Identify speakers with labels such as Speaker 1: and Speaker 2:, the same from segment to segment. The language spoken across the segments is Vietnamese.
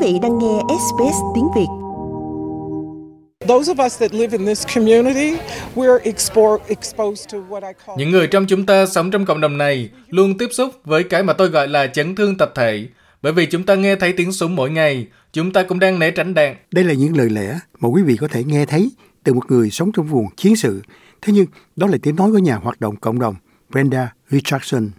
Speaker 1: vị đang nghe SBS tiếng Việt.
Speaker 2: Những người trong chúng ta sống trong cộng đồng này luôn tiếp xúc với cái mà tôi gọi là chấn thương tập thể. Bởi vì chúng ta nghe thấy tiếng súng mỗi ngày, chúng ta cũng đang né tránh đạn.
Speaker 3: Đây là những lời lẽ mà quý vị có thể nghe thấy từ một người sống trong vùng chiến sự. Thế nhưng, đó là tiếng nói của nhà hoạt động cộng đồng Brenda Richardson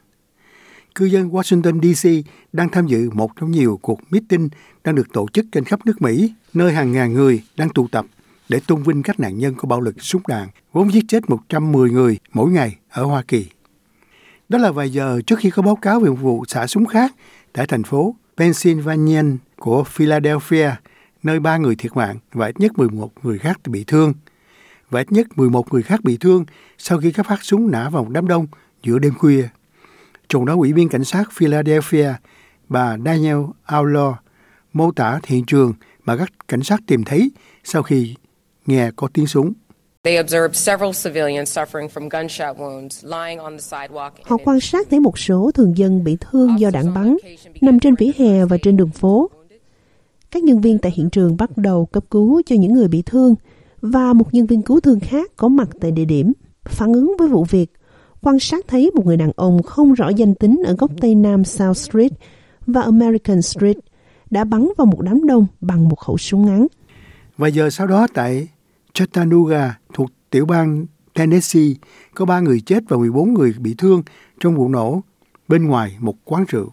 Speaker 3: cư dân Washington DC đang tham dự một trong nhiều cuộc meeting đang được tổ chức trên khắp nước Mỹ, nơi hàng ngàn người đang tụ tập để tôn vinh các nạn nhân của bạo lực súng đạn, vốn giết chết 110 người mỗi ngày ở Hoa Kỳ. Đó là vài giờ trước khi có báo cáo về một vụ xả súng khác tại thành phố Pennsylvania của Philadelphia, nơi ba người thiệt mạng và ít nhất 11 người khác bị thương. Và ít nhất 11 người khác bị thương sau khi các phát súng nã vào đám đông giữa đêm khuya trong đó, Ủy viên Cảnh sát Philadelphia, bà Daniel Outlaw, mô tả hiện trường mà các cảnh sát tìm thấy sau khi nghe có tiếng súng.
Speaker 1: Họ quan sát thấy một số thường dân bị thương do đạn bắn, nằm trên vỉa hè và trên đường phố. Các nhân viên tại hiện trường bắt đầu cấp cứu cho những người bị thương và một nhân viên cứu thương khác có mặt tại địa điểm. Phản ứng với vụ việc, quan sát thấy một người đàn ông không rõ danh tính ở góc tây nam South Street và American Street đã bắn vào một đám đông bằng một khẩu súng ngắn.
Speaker 3: Và giờ sau đó tại Chattanooga thuộc tiểu bang Tennessee, có 3 người chết và 14 người bị thương trong vụ nổ bên ngoài một quán rượu.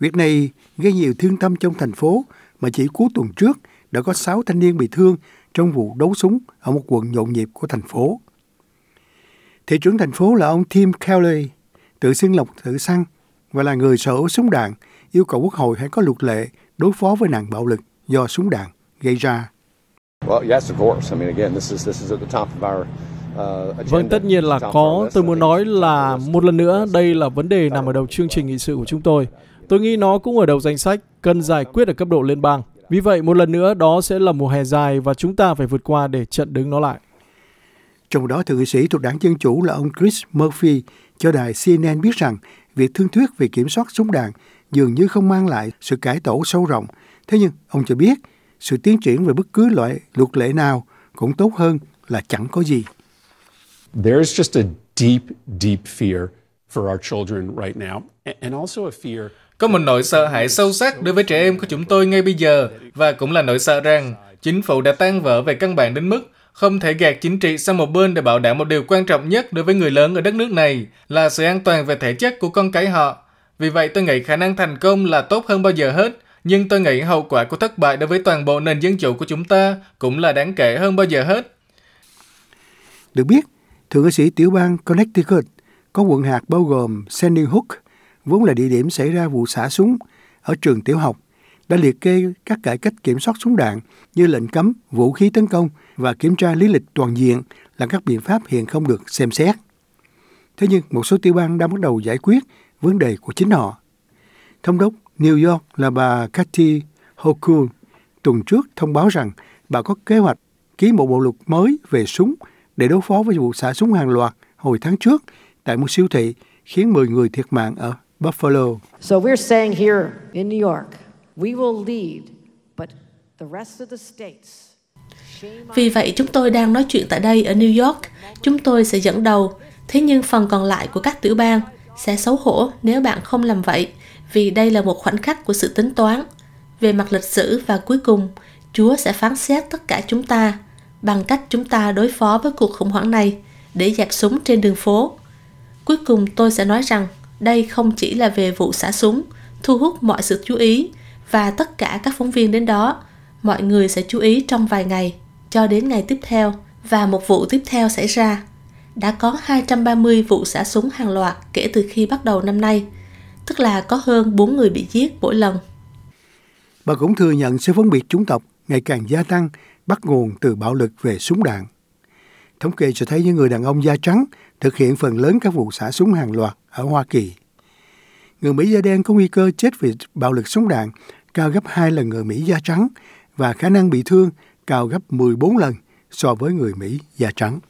Speaker 3: Việc này gây nhiều thương tâm trong thành phố mà chỉ cuối tuần trước đã có 6 thanh niên bị thương trong vụ đấu súng ở một quận nhộn nhịp của thành phố. Thị trưởng thành phố là ông Tim Kelly, tự xưng lộc tự săn và là người sở hữu súng đạn, yêu cầu quốc hội hãy có luật lệ đối phó với nạn bạo lực do súng đạn gây ra.
Speaker 4: Vâng, tất nhiên là có. Tôi muốn nói là một lần nữa, đây là vấn đề nằm ở đầu chương trình nghị sự của chúng tôi. Tôi nghĩ nó cũng ở đầu danh sách, cần giải quyết ở cấp độ liên bang. Vì vậy, một lần nữa, đó sẽ là mùa hè dài và chúng ta phải vượt qua để chặn đứng nó lại.
Speaker 3: Trong đó, thượng nghị sĩ thuộc đảng Dân Chủ là ông Chris Murphy cho đài CNN biết rằng việc thương thuyết về kiểm soát súng đạn dường như không mang lại sự cải tổ sâu rộng. Thế nhưng, ông cho biết sự tiến triển về bất cứ loại luật lệ nào cũng tốt hơn là chẳng có gì.
Speaker 5: There is just a deep, deep fear for our children right now, and also a fear
Speaker 2: có một nỗi sợ hãi sâu sắc đối với trẻ em của chúng tôi ngay bây giờ và cũng là nỗi sợ rằng chính phủ đã tan vỡ về căn bản đến mức không thể gạt chính trị sang một bên để bảo đảm một điều quan trọng nhất đối với người lớn ở đất nước này là sự an toàn về thể chất của con cái họ. Vì vậy tôi nghĩ khả năng thành công là tốt hơn bao giờ hết, nhưng tôi nghĩ hậu quả của thất bại đối với toàn bộ nền dân chủ của chúng ta cũng là đáng kể hơn bao giờ hết.
Speaker 3: Được biết, thượng nghị sĩ tiểu bang Connecticut có quận hạt bao gồm Sandy Hook, vốn là địa điểm xảy ra vụ xả súng ở trường tiểu học đã liệt kê các cải cách kiểm soát súng đạn như lệnh cấm vũ khí tấn công và kiểm tra lý lịch toàn diện là các biện pháp hiện không được xem xét. Thế nhưng một số tiểu bang đang bắt đầu giải quyết vấn đề của chính họ. Thống đốc New York là bà Kathy Hochul tuần trước thông báo rằng bà có kế hoạch ký một bộ luật mới về súng để đối phó với vụ xả súng hàng loạt hồi tháng trước tại một siêu thị khiến 10 người thiệt mạng ở Buffalo.
Speaker 6: So we're saying here in New York We will lead, but the rest of the states
Speaker 7: vì vậy chúng tôi đang nói chuyện tại đây ở New York, chúng tôi sẽ dẫn đầu, thế nhưng phần còn lại của các tiểu bang sẽ xấu hổ nếu bạn không làm vậy, vì đây là một khoảnh khắc của sự tính toán. Về mặt lịch sử và cuối cùng, Chúa sẽ phán xét tất cả chúng ta bằng cách chúng ta đối phó với cuộc khủng hoảng này để dẹp súng trên đường phố. Cuối cùng tôi sẽ nói rằng đây không chỉ là về vụ xả súng, thu hút mọi sự chú ý và tất cả các phóng viên đến đó, mọi người sẽ chú ý trong vài ngày cho đến ngày tiếp theo và một vụ tiếp theo xảy ra. Đã có 230 vụ xả súng hàng loạt kể từ khi bắt đầu năm nay, tức là có hơn 4 người bị giết mỗi lần.
Speaker 3: Bà cũng thừa nhận sự phân biệt chủng tộc ngày càng gia tăng bắt nguồn từ bạo lực về súng đạn. Thống kê cho thấy những người đàn ông da trắng thực hiện phần lớn các vụ xả súng hàng loạt ở Hoa Kỳ người Mỹ da đen có nguy cơ chết vì bạo lực súng đạn cao gấp 2 lần người Mỹ da trắng và khả năng bị thương cao gấp 14 lần so với người Mỹ da trắng.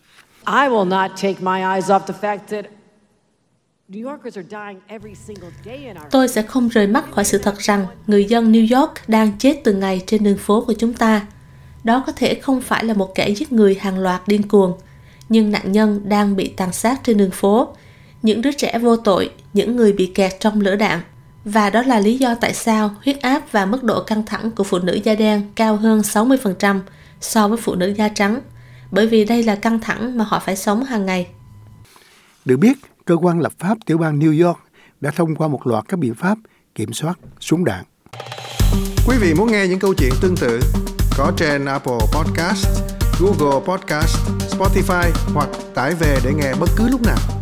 Speaker 3: I will not take my eyes off the fact that
Speaker 7: Tôi sẽ không rời mắt khỏi sự thật rằng người dân New York đang chết từng ngày trên đường phố của chúng ta. Đó có thể không phải là một kẻ giết người hàng loạt điên cuồng, nhưng nạn nhân đang bị tàn sát trên đường phố. Những đứa trẻ vô tội, những người bị kẹt trong lửa đạn. Và đó là lý do tại sao huyết áp và mức độ căng thẳng của phụ nữ da đen cao hơn 60% so với phụ nữ da trắng, bởi vì đây là căng thẳng mà họ phải sống hàng ngày.
Speaker 3: Được biết, cơ quan lập pháp tiểu bang New York đã thông qua một loạt các biện pháp kiểm soát súng đạn.
Speaker 8: Quý vị muốn nghe những câu chuyện tương tự có trên Apple Podcast, Google Podcast, Spotify hoặc tải về để nghe bất cứ lúc nào.